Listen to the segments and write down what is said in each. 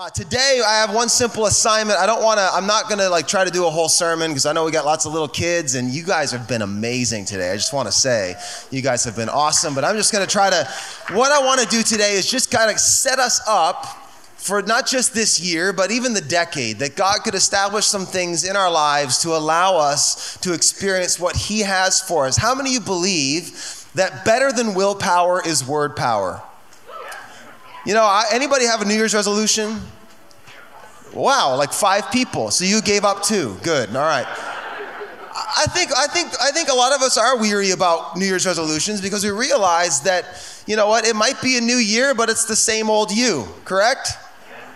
Uh, today, I have one simple assignment. I don't want to, I'm not going to like try to do a whole sermon because I know we got lots of little kids and you guys have been amazing today. I just want to say you guys have been awesome, but I'm just going to try to, what I want to do today is just kind of set us up for not just this year, but even the decade, that God could establish some things in our lives to allow us to experience what He has for us. How many of you believe that better than willpower is word power? You know, anybody have a New Year's resolution? Wow, like five people. So you gave up two. Good. All right. I think I think I think a lot of us are weary about New Year's resolutions because we realize that you know what, it might be a new year, but it's the same old you, correct?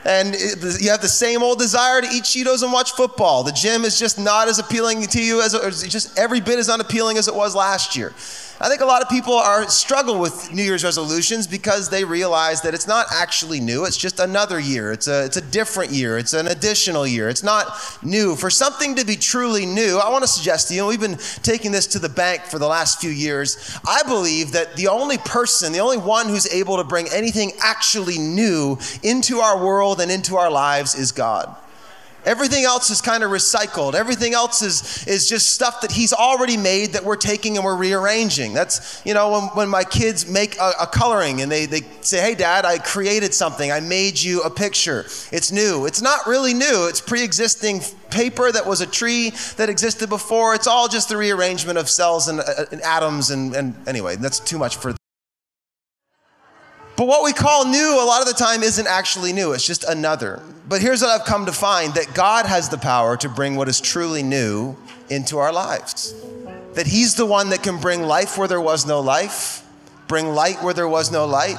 And you have the same old desire to eat Cheetos and watch football. The gym is just not as appealing to you as just every bit as unappealing as it was last year. I think a lot of people are struggle with New Year's resolutions because they realize that it's not actually new. It's just another year. It's a, it's a different year. It's an additional year. It's not new. For something to be truly new, I want to suggest to you, and we've been taking this to the bank for the last few years. I believe that the only person, the only one who's able to bring anything actually new into our world and into our lives is God. Everything else is kind of recycled. Everything else is, is just stuff that he's already made that we're taking and we're rearranging. That's, you know, when, when my kids make a, a, coloring and they, they say, hey, dad, I created something. I made you a picture. It's new. It's not really new, it's pre existing paper that was a tree that existed before. It's all just the rearrangement of cells and, uh, and atoms. And, and anyway, that's too much for but what we call new a lot of the time isn't actually new, it's just another. But here's what I've come to find that God has the power to bring what is truly new into our lives. That He's the one that can bring life where there was no life, bring light where there was no light,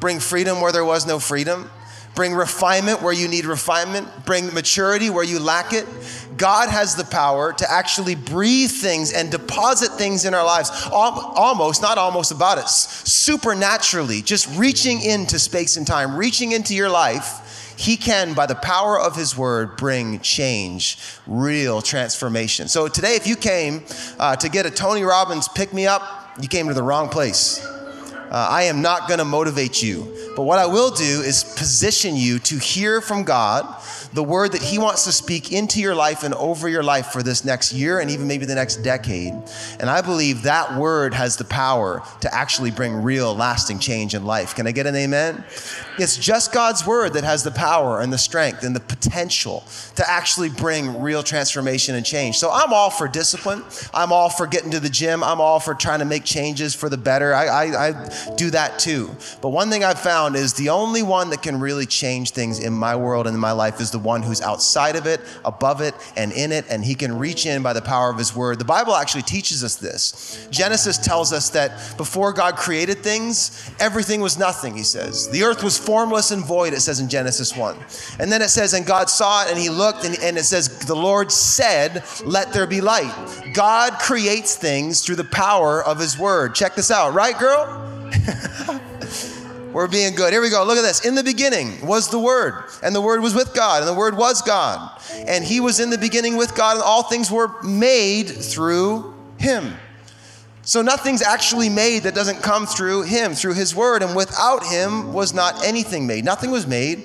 bring freedom where there was no freedom, bring refinement where you need refinement, bring maturity where you lack it. God has the power to actually breathe things and deposit things in our lives, almost, not almost about it, supernaturally, just reaching into space and time, reaching into your life. He can, by the power of His Word, bring change, real transformation. So today, if you came uh, to get a Tony Robbins pick me up, you came to the wrong place. Uh, I am not going to motivate you. But what I will do is position you to hear from God the word that He wants to speak into your life and over your life for this next year and even maybe the next decade. And I believe that word has the power to actually bring real, lasting change in life. Can I get an amen? It's just God's word that has the power and the strength and the potential to actually bring real transformation and change. So I'm all for discipline. I'm all for getting to the gym. I'm all for trying to make changes for the better. I, I, I do that too. But one thing I've found is the only one that can really change things in my world and in my life is the one who's outside of it, above it, and in it, and he can reach in by the power of his word. The Bible actually teaches us this. Genesis tells us that before God created things, everything was nothing, he says. The earth was formless and void, it says in Genesis 1. And then it says, and God saw it and he looked, and, and it says, the Lord said, Let there be light. God creates things through the power of his word. Check this out, right, girl? We're being good. Here we go. Look at this. In the beginning was the Word, and the Word was with God, and the Word was God. And He was in the beginning with God, and all things were made through Him. So nothing's actually made that doesn't come through Him, through His Word. And without Him was not anything made. Nothing was made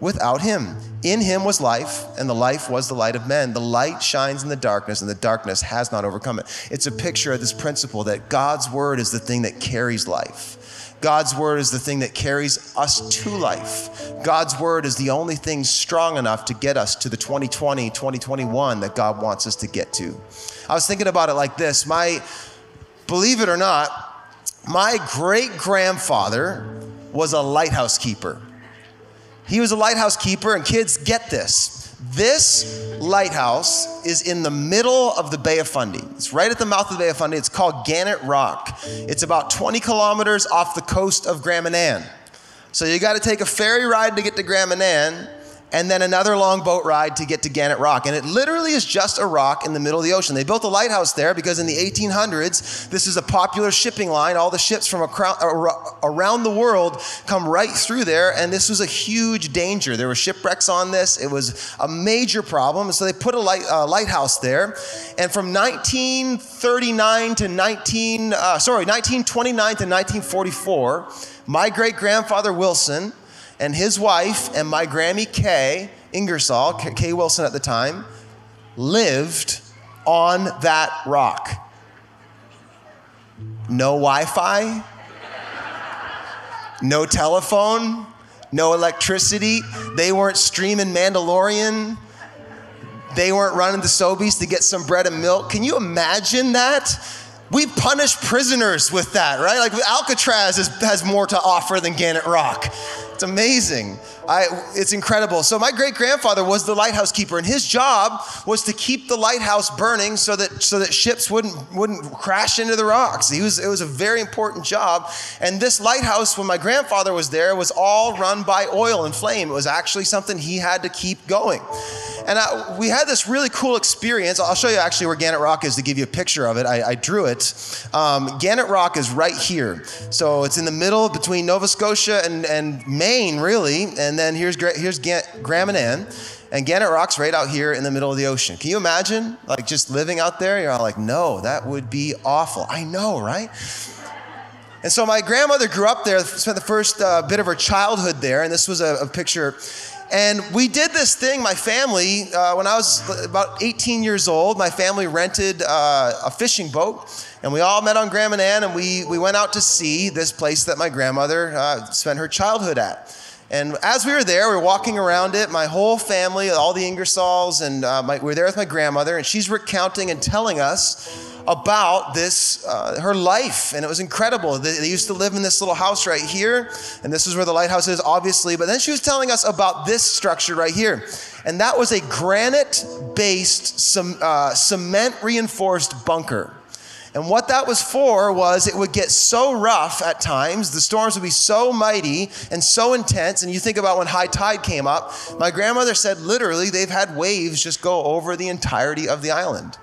without Him. In Him was life, and the life was the light of men. The light shines in the darkness, and the darkness has not overcome it. It's a picture of this principle that God's Word is the thing that carries life. God's word is the thing that carries us to life. God's word is the only thing strong enough to get us to the 2020, 2021 that God wants us to get to. I was thinking about it like this. My, believe it or not, my great grandfather was a lighthouse keeper. He was a lighthouse keeper, and kids, get this. This lighthouse is in the middle of the Bay of Fundy. It's right at the mouth of the Bay of Fundy. It's called Gannet Rock. It's about 20 kilometers off the coast of Grand Manan. So you got to take a ferry ride to get to Grand Manan and then another long boat ride to get to Gannet Rock. And it literally is just a rock in the middle of the ocean. They built a lighthouse there because in the 1800s, this is a popular shipping line. All the ships from around the world come right through there, and this was a huge danger. There were shipwrecks on this, it was a major problem. So they put a light, uh, lighthouse there. And from 1939 to 19, uh, sorry, 1929 to 1944, my great grandfather Wilson and his wife and my Grammy Kay Ingersoll, Kay Wilson at the time, lived on that rock. No Wi Fi, no telephone, no electricity. They weren't streaming Mandalorian. They weren't running to Sobeys to get some bread and milk. Can you imagine that? We punish prisoners with that, right? Like Alcatraz is, has more to offer than Gannet Rock. It's amazing. I, it's incredible. So my great grandfather was the lighthouse keeper, and his job was to keep the lighthouse burning so that so that ships wouldn't wouldn't crash into the rocks. He was it was a very important job. And this lighthouse, when my grandfather was there, was all run by oil and flame. It was actually something he had to keep going. And I, we had this really cool experience. I'll show you actually where Gannet Rock is to give you a picture of it. I, I drew it. Um, Gannet Rock is right here. So it's in the middle between Nova Scotia and, and Maine, really. And then here's, here's Grand Manan. And Gannet Rock's right out here in the middle of the ocean. Can you imagine, like, just living out there? You're all like, no, that would be awful. I know, right? And so my grandmother grew up there, spent the first uh, bit of her childhood there, and this was a, a picture and we did this thing, my family, uh, when I was about 18 years old, my family rented uh, a fishing boat. And we all met on Grand Manan, and we, we went out to see this place that my grandmother uh, spent her childhood at. And as we were there, we were walking around it, my whole family, all the Ingersolls, and uh, my, we were there with my grandmother, and she's recounting and telling us about this, uh, her life, and it was incredible. They, they, used to live in this little house right here, and this is where the lighthouse is, obviously. But then she was telling us about this structure right here, and that was a granite-based, some, uh, cement-reinforced bunker. And what that was for was it would get so rough at times, the storms would be so mighty and so intense. And you think about when high tide came up, my grandmother said literally they've had waves just go over the entirety of the island.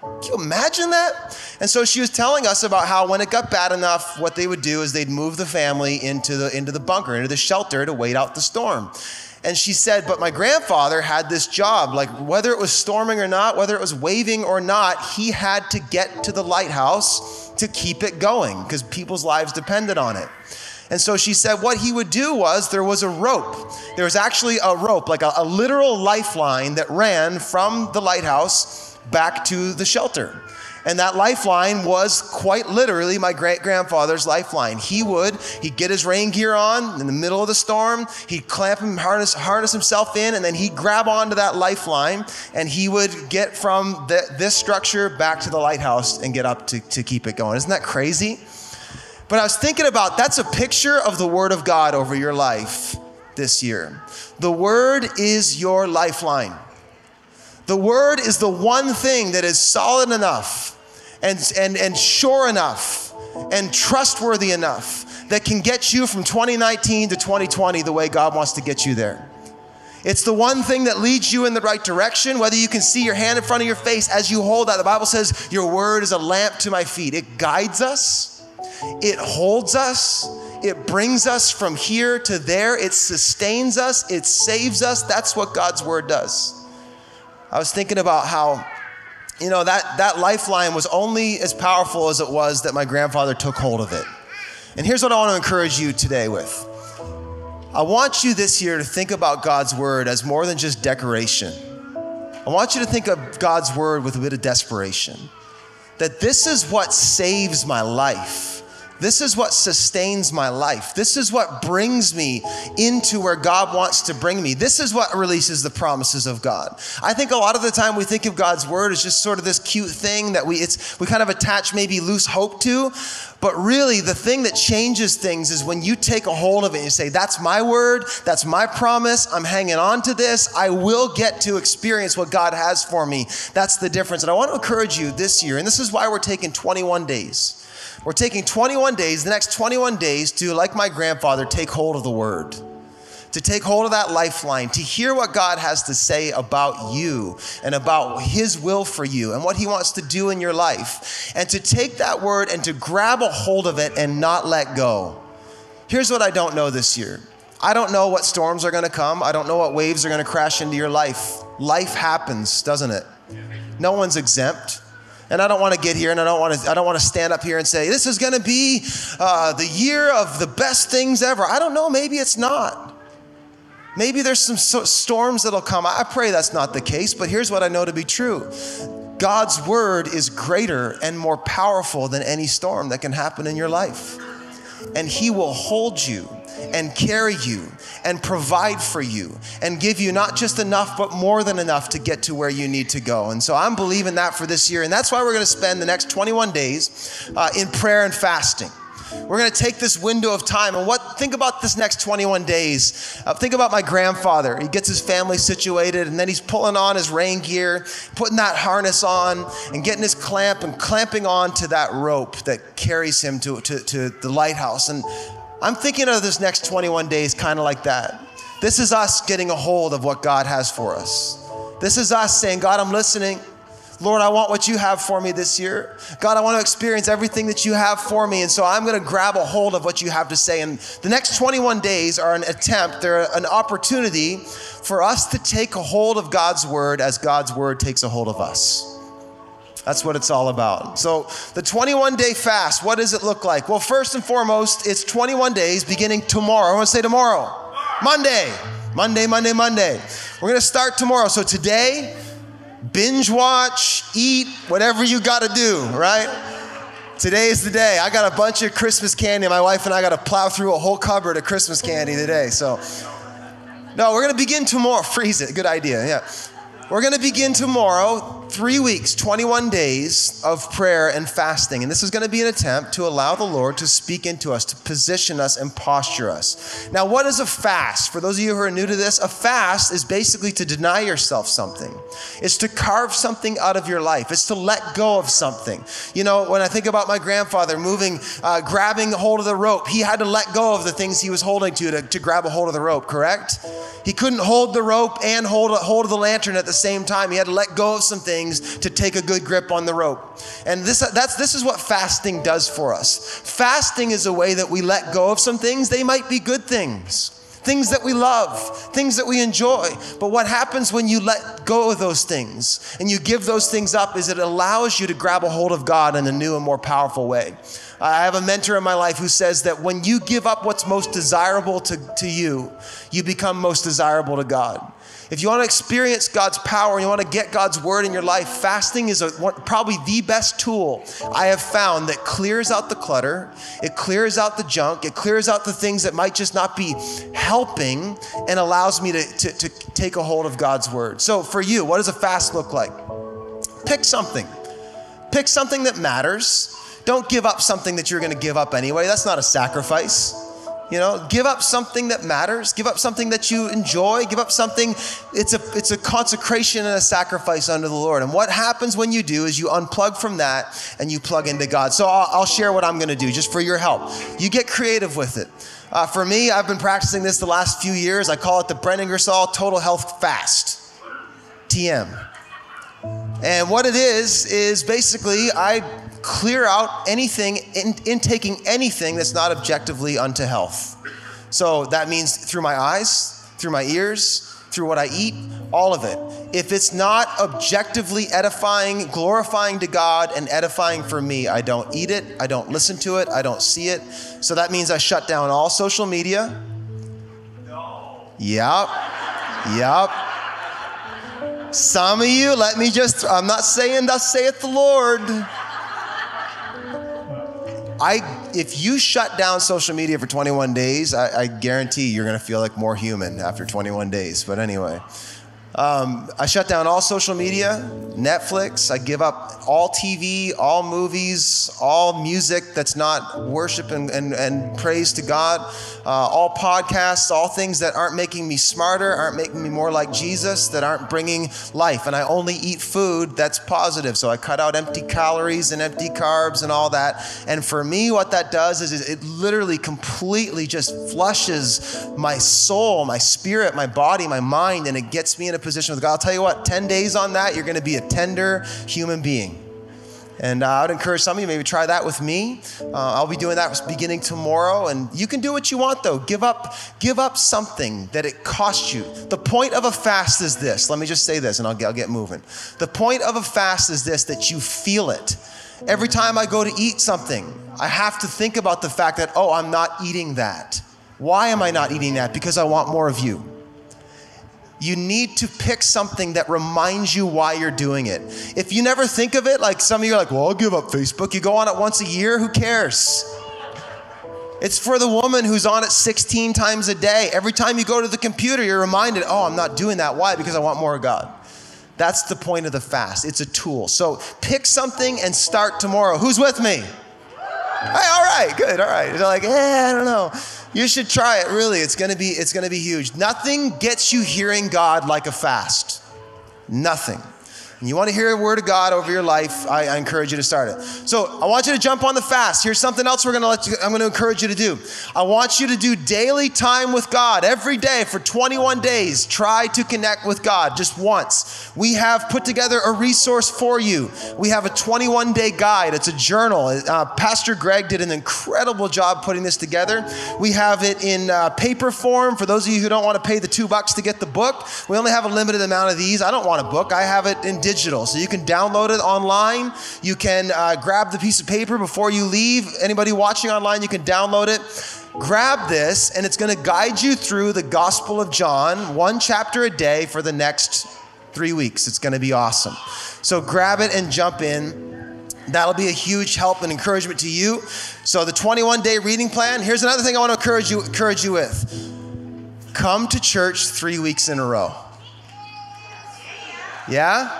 Can you imagine that? And so she was telling us about how when it got bad enough, what they would do is they'd move the family into the, into the bunker, into the shelter to wait out the storm. And she said, But my grandfather had this job, like whether it was storming or not, whether it was waving or not, he had to get to the lighthouse to keep it going because people's lives depended on it. And so she said what he would do was there was a rope. There was actually a rope, like a, a literal lifeline that ran from the lighthouse back to the shelter. And that lifeline was quite literally my great grandfather's lifeline. He would, he'd get his rain gear on in the middle of the storm, he'd clamp him, harness, harness himself in, and then he'd grab onto that lifeline and he would get from the, this structure back to the lighthouse and get up to, to keep it going. Isn't that crazy? But I was thinking about that's a picture of the Word of God over your life this year. The Word is your lifeline. The word is the one thing that is solid enough and, and, and sure enough and trustworthy enough that can get you from 2019 to 2020 the way God wants to get you there. It's the one thing that leads you in the right direction, whether you can see your hand in front of your face as you hold that. The Bible says, Your word is a lamp to my feet. It guides us, it holds us, it brings us from here to there, it sustains us, it saves us. That's what God's word does. I was thinking about how, you know, that, that lifeline was only as powerful as it was that my grandfather took hold of it. And here's what I want to encourage you today with I want you this year to think about God's word as more than just decoration. I want you to think of God's word with a bit of desperation. That this is what saves my life. This is what sustains my life. This is what brings me into where God wants to bring me. This is what releases the promises of God. I think a lot of the time we think of God's word as just sort of this cute thing that we it's we kind of attach maybe loose hope to, but really the thing that changes things is when you take a hold of it and you say that's my word, that's my promise, I'm hanging on to this, I will get to experience what God has for me. That's the difference. And I want to encourage you this year, and this is why we're taking 21 days. We're taking 21 days, the next 21 days, to, like my grandfather, take hold of the word, to take hold of that lifeline, to hear what God has to say about you and about his will for you and what he wants to do in your life, and to take that word and to grab a hold of it and not let go. Here's what I don't know this year. I don't know what storms are going to come. I don't know what waves are going to crash into your life. Life happens, doesn't it? No one's exempt. And I don't want to get here and I don't want to, I don't want to stand up here and say, this is going to be uh, the year of the best things ever. I don't know, maybe it's not. Maybe there's some so- storms that'll come. I pray that's not the case, but here's what I know to be true God's word is greater and more powerful than any storm that can happen in your life. And He will hold you and carry you and provide for you and give you not just enough, but more than enough to get to where you need to go. And so I'm believing that for this year. And that's why we're going to spend the next 21 days uh, in prayer and fasting. We're going to take this window of time and what think about this next 21 days. Uh, think about my grandfather. He gets his family situated and then he's pulling on his rain gear, putting that harness on and getting his clamp and clamping on to that rope that carries him to, to, to the lighthouse. And I'm thinking of this next 21 days kind of like that. This is us getting a hold of what God has for us. This is us saying, God, I'm listening. Lord, I want what you have for me this year. God, I want to experience everything that you have for me. And so I'm going to grab a hold of what you have to say. And the next 21 days are an attempt, they're an opportunity for us to take a hold of God's word as God's word takes a hold of us. That's what it's all about. So, the 21 day fast, what does it look like? Well, first and foremost, it's 21 days beginning tomorrow. I want to say tomorrow. Monday. Monday, Monday, Monday. We're going to start tomorrow. So, today, binge watch, eat, whatever you got to do, right? Today is the day. I got a bunch of Christmas candy. My wife and I got to plow through a whole cupboard of Christmas candy today. So, no, we're going to begin tomorrow. Freeze it. Good idea. Yeah. We're going to begin tomorrow, three weeks, 21 days of prayer and fasting. And this is going to be an attempt to allow the Lord to speak into us, to position us and posture us. Now, what is a fast? For those of you who are new to this, a fast is basically to deny yourself something, it's to carve something out of your life, it's to let go of something. You know, when I think about my grandfather moving, uh, grabbing a hold of the rope, he had to let go of the things he was holding to, to to grab a hold of the rope, correct? He couldn't hold the rope and hold a hold of the lantern at the same time. He had to let go of some things to take a good grip on the rope. And this, that's, this is what fasting does for us. Fasting is a way that we let go of some things. They might be good things things that we love, things that we enjoy. But what happens when you let go of those things and you give those things up is it allows you to grab a hold of God in a new and more powerful way. I have a mentor in my life who says that when you give up what's most desirable to, to you, you become most desirable to God. If you want to experience God's power and you want to get God's word in your life, fasting is a, probably the best tool I have found that clears out the clutter, it clears out the junk, it clears out the things that might just not be helping, and allows me to, to, to take a hold of God's word. So, for you, what does a fast look like? Pick something. Pick something that matters. Don't give up something that you're going to give up anyway. That's not a sacrifice. You know, give up something that matters. Give up something that you enjoy. Give up something. It's a it's a consecration and a sacrifice under the Lord. And what happens when you do is you unplug from that and you plug into God. So I'll, I'll share what I'm going to do just for your help. You get creative with it. Uh, for me, I've been practicing this the last few years. I call it the Brendan Ingersoll Total Health Fast, TM. And what it is is basically I clear out anything, in, intaking anything that's not objectively unto health. So that means through my eyes, through my ears, through what I eat, all of it. If it's not objectively edifying, glorifying to God, and edifying for me, I don't eat it, I don't listen to it, I don't see it. So that means I shut down all social media. No. Yep. Yep. Some of you, let me just, I'm not saying thus saith the Lord. I, if you shut down social media for 21 days, I, I guarantee you're going to feel like more human after 21 days. But anyway, um, I shut down all social media, Netflix. I give up all TV, all movies, all music that's not worship and, and, and praise to God, uh, all podcasts, all things that aren't making me smarter, aren't making me more like Jesus, that aren't bringing life. And I only eat food that's positive. So I cut out empty calories and empty carbs and all that. And for me, what that does is it literally completely just flushes my soul, my spirit, my body, my mind, and it gets me in a position with God. I'll tell you what, 10 days on that, you're going to be a tender human being. And uh, I would encourage some of you maybe try that with me. Uh, I'll be doing that beginning tomorrow. And you can do what you want though. Give up, give up something that it costs you. The point of a fast is this. Let me just say this, and I'll get, I'll get moving. The point of a fast is this: that you feel it. Every time I go to eat something, I have to think about the fact that oh, I'm not eating that. Why am I not eating that? Because I want more of you. You need to pick something that reminds you why you're doing it. If you never think of it, like some of you are like, well, I'll give up Facebook. You go on it once a year, who cares? It's for the woman who's on it 16 times a day. Every time you go to the computer, you're reminded, oh, I'm not doing that. Why? Because I want more of God. That's the point of the fast. It's a tool. So pick something and start tomorrow. Who's with me? Hey, all right, good, all right. They're like, eh, I don't know. You should try it. Really, it's gonna be it's gonna be huge. Nothing gets you hearing God like a fast. Nothing and you want to hear a word of God over your life, I, I, encourage you to start it. So I want you to jump on the fast. Here's something else we're going to let you, I'm going to encourage you to do. I want you to do daily time with God every day for 21 days. Try to connect with God just once. We have put together a resource for you. We have a 21 day guide. It's a journal. Uh, Pastor Greg did an incredible job putting this together. We have it in uh, paper form for those of you who don't want to pay the two bucks to get the book. We only have a limited amount of these. I don't want a book. I have it in digital. So you can download it online. You can uh, grab the piece of paper before you leave. Anybody watching online, you can download it. Grab this, and it's going to guide you through the Gospel of John, one chapter a day for the next three weeks. It's going to be awesome. So grab it and jump in. That'll be a huge help and encouragement to you. So the 21 day reading plan. Here's another thing I want to encourage you encourage you with. Come to church three weeks in a row. Yeah?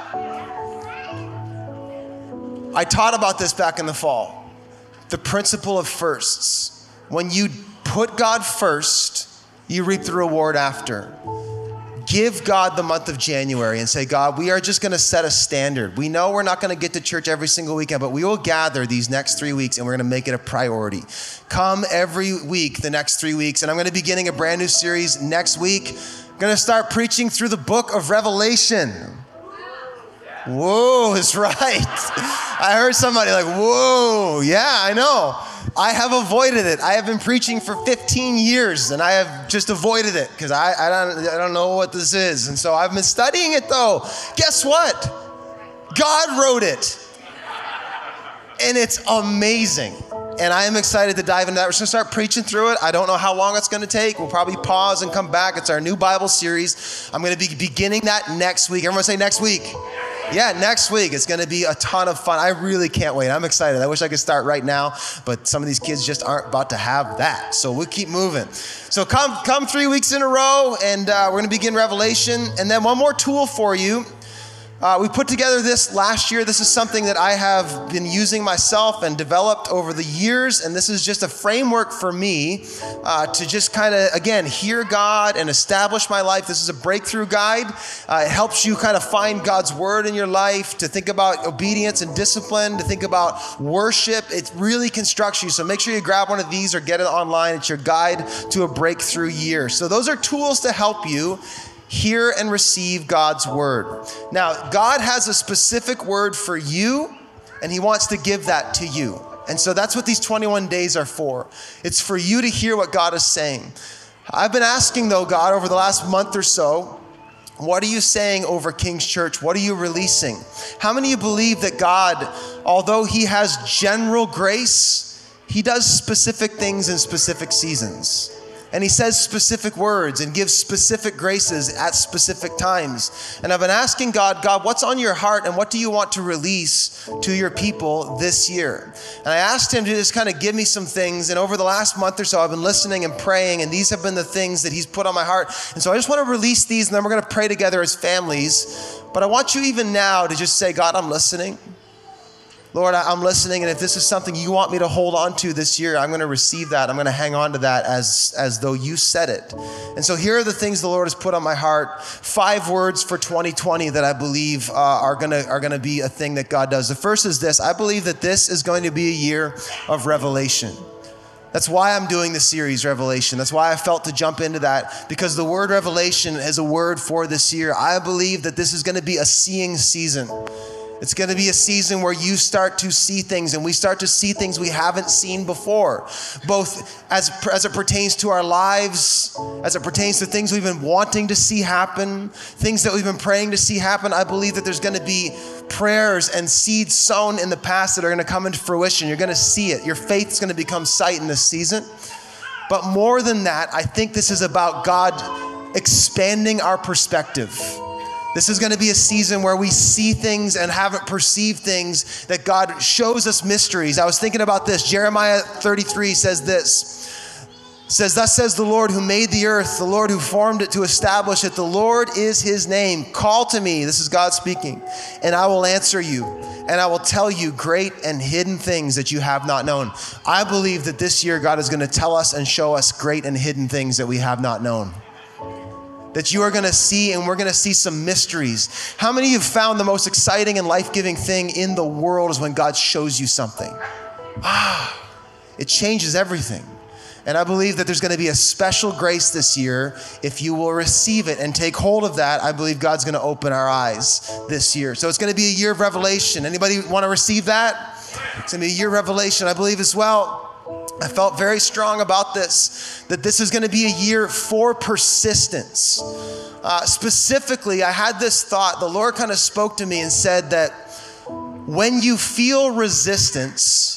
I taught about this back in the fall. The principle of firsts. When you put God first, you reap the reward after. Give God the month of January and say, God, we are just going to set a standard. We know we're not going to get to church every single weekend, but we will gather these next three weeks and we're going to make it a priority. Come every week the next three weeks. And I'm going to be beginning a brand new series next week. I'm going to start preaching through the book of Revelation. Whoa is right. I heard somebody like, whoa, yeah, I know. I have avoided it. I have been preaching for 15 years and I have just avoided it because I, I, don't, I don't know what this is. And so I've been studying it though. Guess what? God wrote it. And it's amazing and I am excited to dive into that. We're to start preaching through it. I don't know how long it's going to take. We'll probably pause and come back. It's our new Bible series. I'm going to be beginning that next week. Everyone say next week. Yeah, next week. It's going to be a ton of fun. I really can't wait. I'm excited. I wish I could start right now, but some of these kids just aren't about to have that. So we'll keep moving. So come, come three weeks in a row, and uh, we're going to begin Revelation. And then one more tool for you uh, we put together this last year. This is something that I have been using myself and developed over the years. And this is just a framework for me uh, to just kind of, again, hear God and establish my life. This is a breakthrough guide. Uh, it helps you kind of find God's word in your life, to think about obedience and discipline, to think about worship. It really constructs you. So make sure you grab one of these or get it online. It's your guide to a breakthrough year. So those are tools to help you hear and receive God's word. Now, God has a specific word for you, and He wants to give that to you. And so that's what these 21 days are for. It's for you to hear what God is saying. I've been asking, though, God, over the last month or so, what are you saying over King's Church? What are you releasing? How many of you believe that God, although He has general grace, He does specific things in specific seasons? And he says specific words and gives specific graces at specific times. And I've been asking God, God, what's on your heart and what do you want to release to your people this year? And I asked him to just kind of give me some things. And over the last month or so, I've been listening and praying, and these have been the things that he's put on my heart. And so I just want to release these, and then we're going to pray together as families. But I want you even now to just say, God, I'm listening. Lord, I'm listening, and if this is something you want me to hold on to this year, I'm going to receive that. I'm going to hang on to that as, as though you said it. And so here are the things the Lord has put on my heart. Five words for 2020 that I believe uh, are going to are going to be a thing that God does. The first is this I believe that this is going to be a year of revelation. That's why I'm doing the series, Revelation. That's why I felt to jump into that, because the word revelation is a word for this year. I believe that this is going to be a seeing season. It's going to be a season where you start to see things and we start to see things we haven't seen before, both as, as it pertains to our lives, as it pertains to things we've been wanting to see happen, things that we've been praying to see happen. I believe that there's going to be prayers and seeds sown in the past that are going to come into fruition. You're going to see it. Your faith is going to become sight in this season. But more than that, I think this is about God expanding our perspective. This is going to be a season where we see things and haven't perceived things that God shows us mysteries. I was thinking about this. Jeremiah 33 says this. Says, Thus says the Lord who made the earth, the Lord who formed it to establish it. The Lord is his name. Call to me, this is God speaking, and I will answer you, and I will tell you great and hidden things that you have not known. I believe that this year God is going to tell us and show us great and hidden things that we have not known that you are going to see, and we're going to see some mysteries. How many of you found the most exciting and life giving thing in the world is when God shows you something? Ah, it changes everything. And I believe that there's going to be a special grace this year if you will receive it and take hold of that. I believe God's going to open our eyes this year. So it's going to be a year of revelation. Anybody want to receive that? It's going to be a year of revelation. I believe as well. I felt very strong about this, that this is going to be a year for persistence. Uh, specifically, I had this thought. The Lord kind of spoke to me and said that when you feel resistance,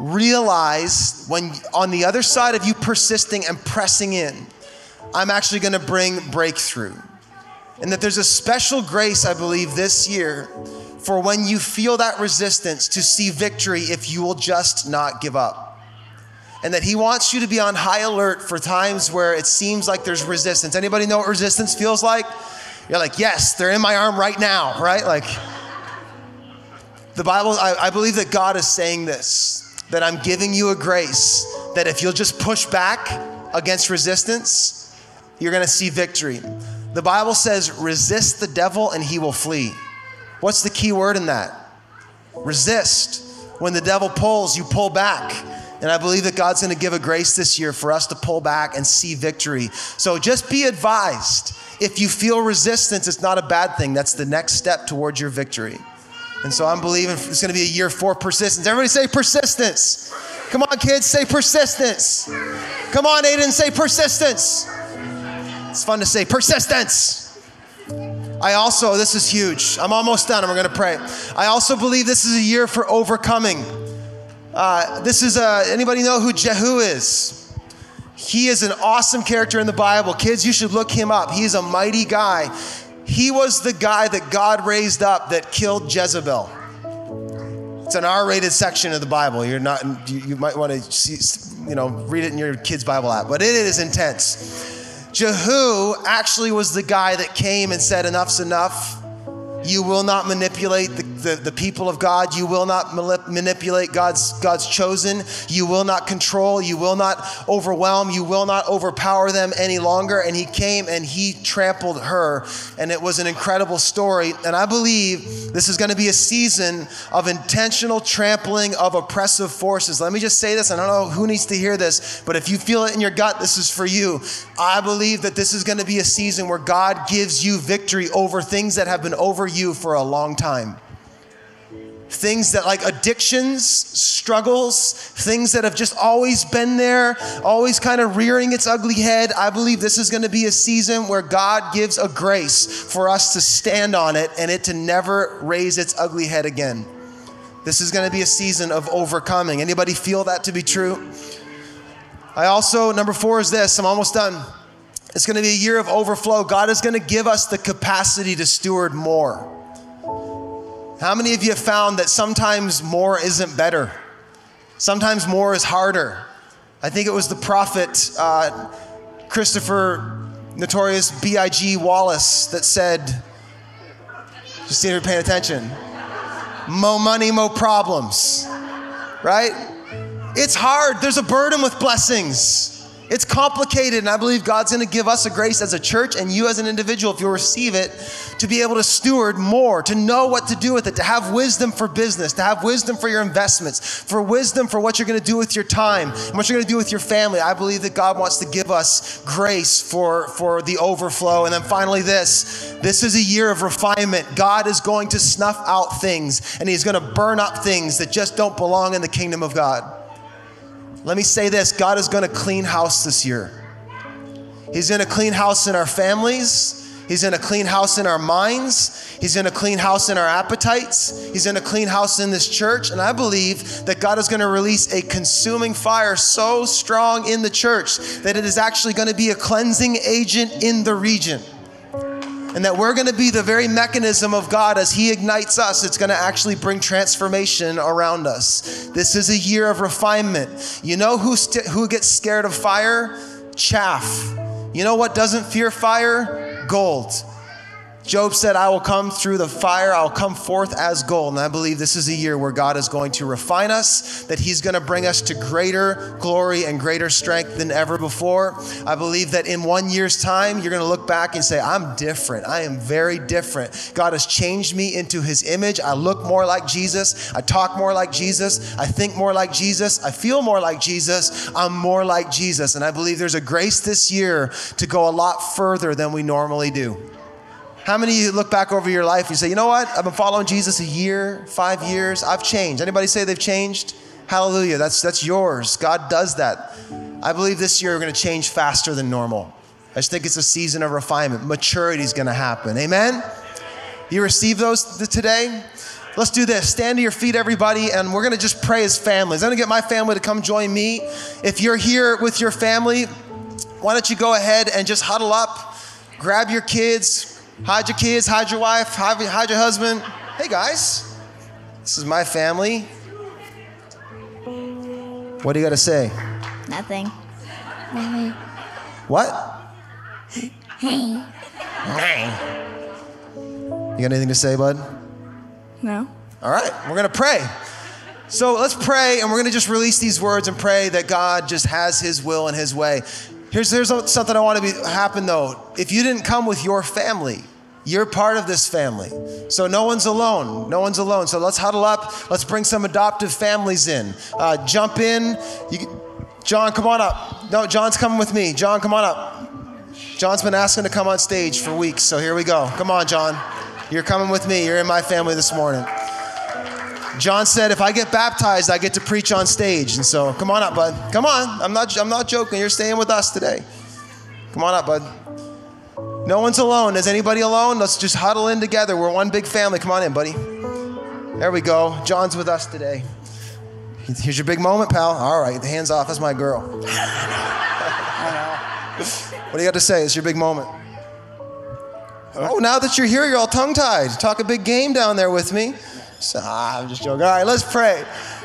realize when on the other side of you persisting and pressing in, I'm actually going to bring breakthrough. And that there's a special grace, I believe, this year for when you feel that resistance to see victory if you will just not give up and that he wants you to be on high alert for times where it seems like there's resistance. Anybody know what resistance feels like? You're like, yes, they're in my arm right now, right? Like, the Bible, I, I believe that God is saying this that I'm giving you a grace that if you'll just push back against resistance, you're gonna see victory. The Bible says, resist the devil and he will flee. What's the key word in that? Resist. When the devil pulls, you pull back. And I believe that God's going to give a grace this year for us to pull back and see victory. So just be advised if you feel resistance, it's not a bad thing. That's the next step towards your victory. And so I'm believing it's going to be a year for persistence. Everybody say persistence. Come on, kids, say persistence. Come on, Aiden, say persistence. It's fun to say persistence. I also, this is huge. I'm almost done and we're going to pray. I also believe this is a year for overcoming. Uh, this is uh, anybody know who Jehu is? He is an awesome character in the Bible. Kids, you should look him up. He's a mighty guy. He was the guy that God raised up that killed Jezebel. It's an R-rated section of the Bible. You're not. You, you might want to see, you know, read it in your kid's Bible app. But it is intense. Jehu actually was the guy that came and said, "Enough's enough." You will not manipulate the, the, the, people of God. You will not manipulate God's, God's chosen. You will not control. You will not overwhelm. You will not overpower them any longer. And he came and he trampled her. And it was an incredible story. And I believe this is going to be a season of intentional trampling of oppressive forces. Let me just say this. I don't know who needs to hear this, but if you feel it in your gut, this is for you. I believe that this is going to be a season where God gives you victory over things that have been over you for a long time. Things that, like addictions, struggles, things that have just always been there, always kind of rearing its ugly head. I believe this is going to be a season where God gives a grace for us to stand on it and it to never raise its ugly head again. This is going to be a season of overcoming. Anybody feel that to be true? I also, number four is this I'm almost done. It's going to be a year of overflow. God is going to give us the capacity to steward more. How many of you have found that sometimes more isn't better? Sometimes more is harder. I think it was the prophet uh, Christopher Notorious B.I.G. Wallace that said, just see if you're paying attention, mo money, mo problems, right? It's hard. There's a burden with blessings. It's complicated, and I believe God's gonna give us a grace as a church and you as an individual, if you'll receive it, to be able to steward more, to know what to do with it, to have wisdom for business, to have wisdom for your investments, for wisdom for what you're gonna do with your time, and what you're gonna do with your family. I believe that God wants to give us grace for, for the overflow. And then finally, this this is a year of refinement. God is going to snuff out things, and He's gonna burn up things that just don't belong in the kingdom of God. Let me say this God is going to clean house this year. He's going to clean house in our families. He's going to clean house in our minds. He's going to clean house in our appetites. He's going to clean house in this church. And I believe that God is going to release a consuming fire so strong in the church that it is actually going to be a cleansing agent in the region. And that we're going to be the very mechanism of God as He ignites us. It's going to actually bring transformation around us. This is a year of refinement. You know who, st- who gets scared of fire? Chaff. You know what doesn't fear fire? Gold. Job said, I will come through the fire, I'll come forth as gold. And I believe this is a year where God is going to refine us, that He's going to bring us to greater glory and greater strength than ever before. I believe that in one year's time, you're going to look back and say, I'm different. I am very different. God has changed me into His image. I look more like Jesus. I talk more like Jesus. I think more like Jesus. I feel more like Jesus. I'm more like Jesus. And I believe there's a grace this year to go a lot further than we normally do. How many of you look back over your life and you say, you know what? I've been following Jesus a year, five years. I've changed. Anybody say they've changed? Hallelujah. That's, that's yours. God does that. I believe this year we're going to change faster than normal. I just think it's a season of refinement. Maturity is going to happen. Amen? You receive those today? Let's do this. Stand to your feet, everybody, and we're going to just pray as families. I'm going to get my family to come join me. If you're here with your family, why don't you go ahead and just huddle up, grab your kids, Hide your kids, hide your wife, hide, hide your husband. Hey guys, this is my family. What do you got to say? Nothing. What? Hey. You got anything to say, bud? No. All right, we're going to pray. So let's pray, and we're going to just release these words and pray that God just has His will and His way. Here's, here's something I want to be, happen though. If you didn't come with your family, you're part of this family. So no one's alone. No one's alone. So let's huddle up. Let's bring some adoptive families in. Uh, jump in. You, John, come on up. No, John's coming with me. John, come on up. John's been asking to come on stage for weeks. So here we go. Come on, John. You're coming with me. You're in my family this morning. John said, if I get baptized, I get to preach on stage. And so come on up, bud. Come on. I'm not, I'm not joking. You're staying with us today. Come on up, bud. No one's alone. Is anybody alone? Let's just huddle in together. We're one big family. Come on in, buddy. There we go. John's with us today. Here's your big moment, pal. All right, hands off. That's my girl. what do you got to say? It's your big moment. Oh, now that you're here, you're all tongue tied. Talk a big game down there with me. So, ah, I'm just joking. All right, let's pray.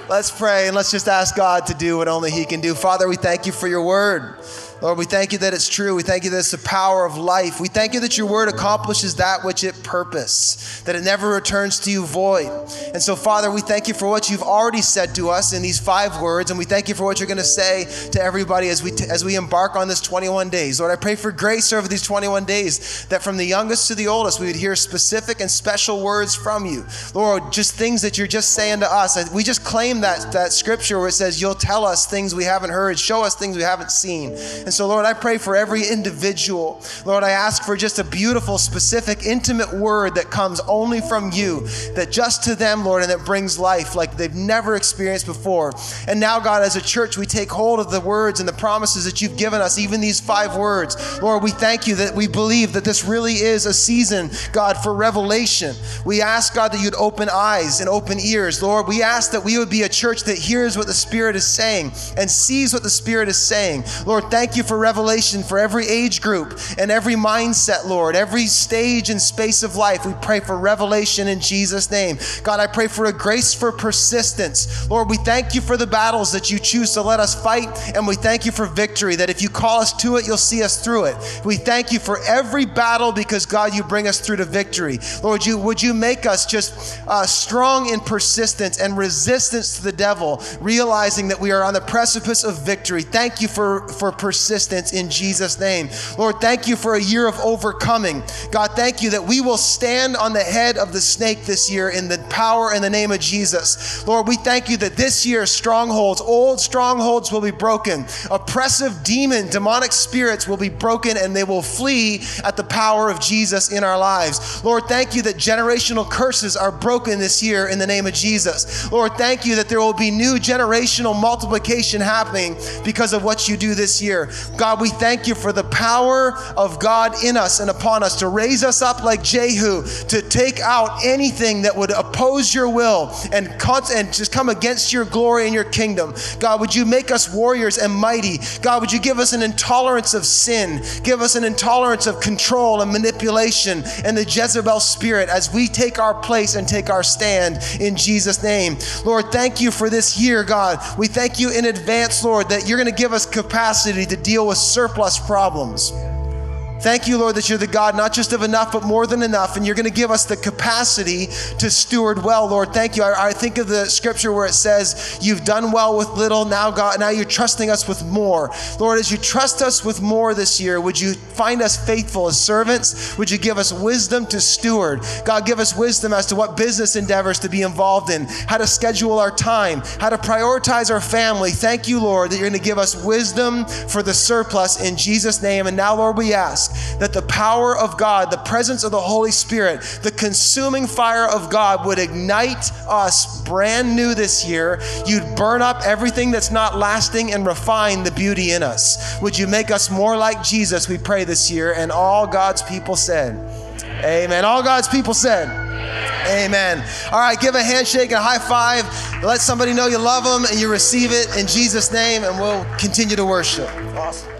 Let's pray and let's just ask God to do what only He can do. Father, we thank you for your word. Lord, we thank you that it's true. We thank you that it's the power of life. We thank you that your word accomplishes that which it purpose, that it never returns to you void. And so, Father, we thank you for what you've already said to us in these five words, and we thank you for what you're going to say to everybody as we t- as we embark on this 21 days. Lord, I pray for grace over these 21 days, that from the youngest to the oldest, we would hear specific and special words from you. Lord, just things that you're just saying to us. We just claim that that scripture where it says you'll tell us things we haven't heard, show us things we haven't seen. And and so, Lord, I pray for every individual. Lord, I ask for just a beautiful, specific, intimate word that comes only from you, that just to them, Lord, and that brings life like they've never experienced before. And now, God, as a church, we take hold of the words and the promises that you've given us, even these five words. Lord, we thank you that we believe that this really is a season, God, for revelation. We ask, God, that you'd open eyes and open ears. Lord, we ask that we would be a church that hears what the Spirit is saying and sees what the Spirit is saying. Lord, thank you you for revelation for every age group and every mindset, Lord, every stage and space of life. We pray for revelation in Jesus' name. God, I pray for a grace for persistence. Lord, we thank you for the battles that you choose to let us fight, and we thank you for victory, that if you call us to it, you'll see us through it. We thank you for every battle because, God, you bring us through to victory. Lord, you, would you make us just uh, strong in persistence and resistance to the devil, realizing that we are on the precipice of victory. Thank you for, for persistence in Jesus' name. Lord, thank you for a year of overcoming. God, thank you that we will stand on the head of the snake this year in the power and the name of Jesus. Lord, we thank you that this year strongholds, old strongholds will be broken. Oppressive demon, demonic spirits will be broken and they will flee at the power of Jesus in our lives. Lord, thank you that generational curses are broken this year in the name of Jesus. Lord, thank you that there will be new generational multiplication happening because of what you do this year. God, we thank you for the power of God in us and upon us to raise us up like Jehu, to take out anything that would oppose your will and, and just come against your glory and your kingdom. God, would you make us warriors and mighty? God, would you give us an intolerance of sin? Give us an intolerance of control and manipulation and the Jezebel spirit as we take our place and take our stand in Jesus' name. Lord, thank you for this year, God. We thank you in advance, Lord, that you're going to give us capacity to deal with surplus problems. Thank you, Lord, that you're the God not just of enough, but more than enough, and you're going to give us the capacity to steward well, Lord. Thank you. I, I, think of the scripture where it says, You've done well with little, now, God, now you're trusting us with more. Lord, as you trust us with more this year, would you find us faithful as servants? Would you give us wisdom to steward? God, give us wisdom as to what business endeavors to be involved in, how to schedule our time, how to prioritize our family. Thank you, Lord, that you're going to give us wisdom for the surplus in Jesus' name. And now, Lord, we ask that the power of God, the presence of the Holy Spirit, the consuming fire of God would ignite us brand new this year. You'd burn up everything that's not lasting and refine the beauty in us. Would you make us more like Jesus, we pray this year? And all God's people said, Amen. All God's people said, Amen. All right, give a handshake and a high five. Let somebody know you love them and you receive it in Jesus' name, and we'll continue to worship. Awesome.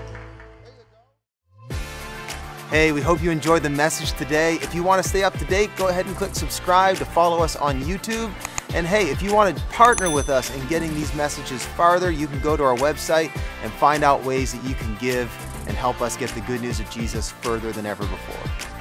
Hey, we hope you enjoyed the message today. If you want to stay up to date, go ahead and click subscribe to follow us on YouTube. And hey, if you want to partner with us in getting these messages farther, you can go to our website and find out ways that you can give and help us get the good news of Jesus further than ever before.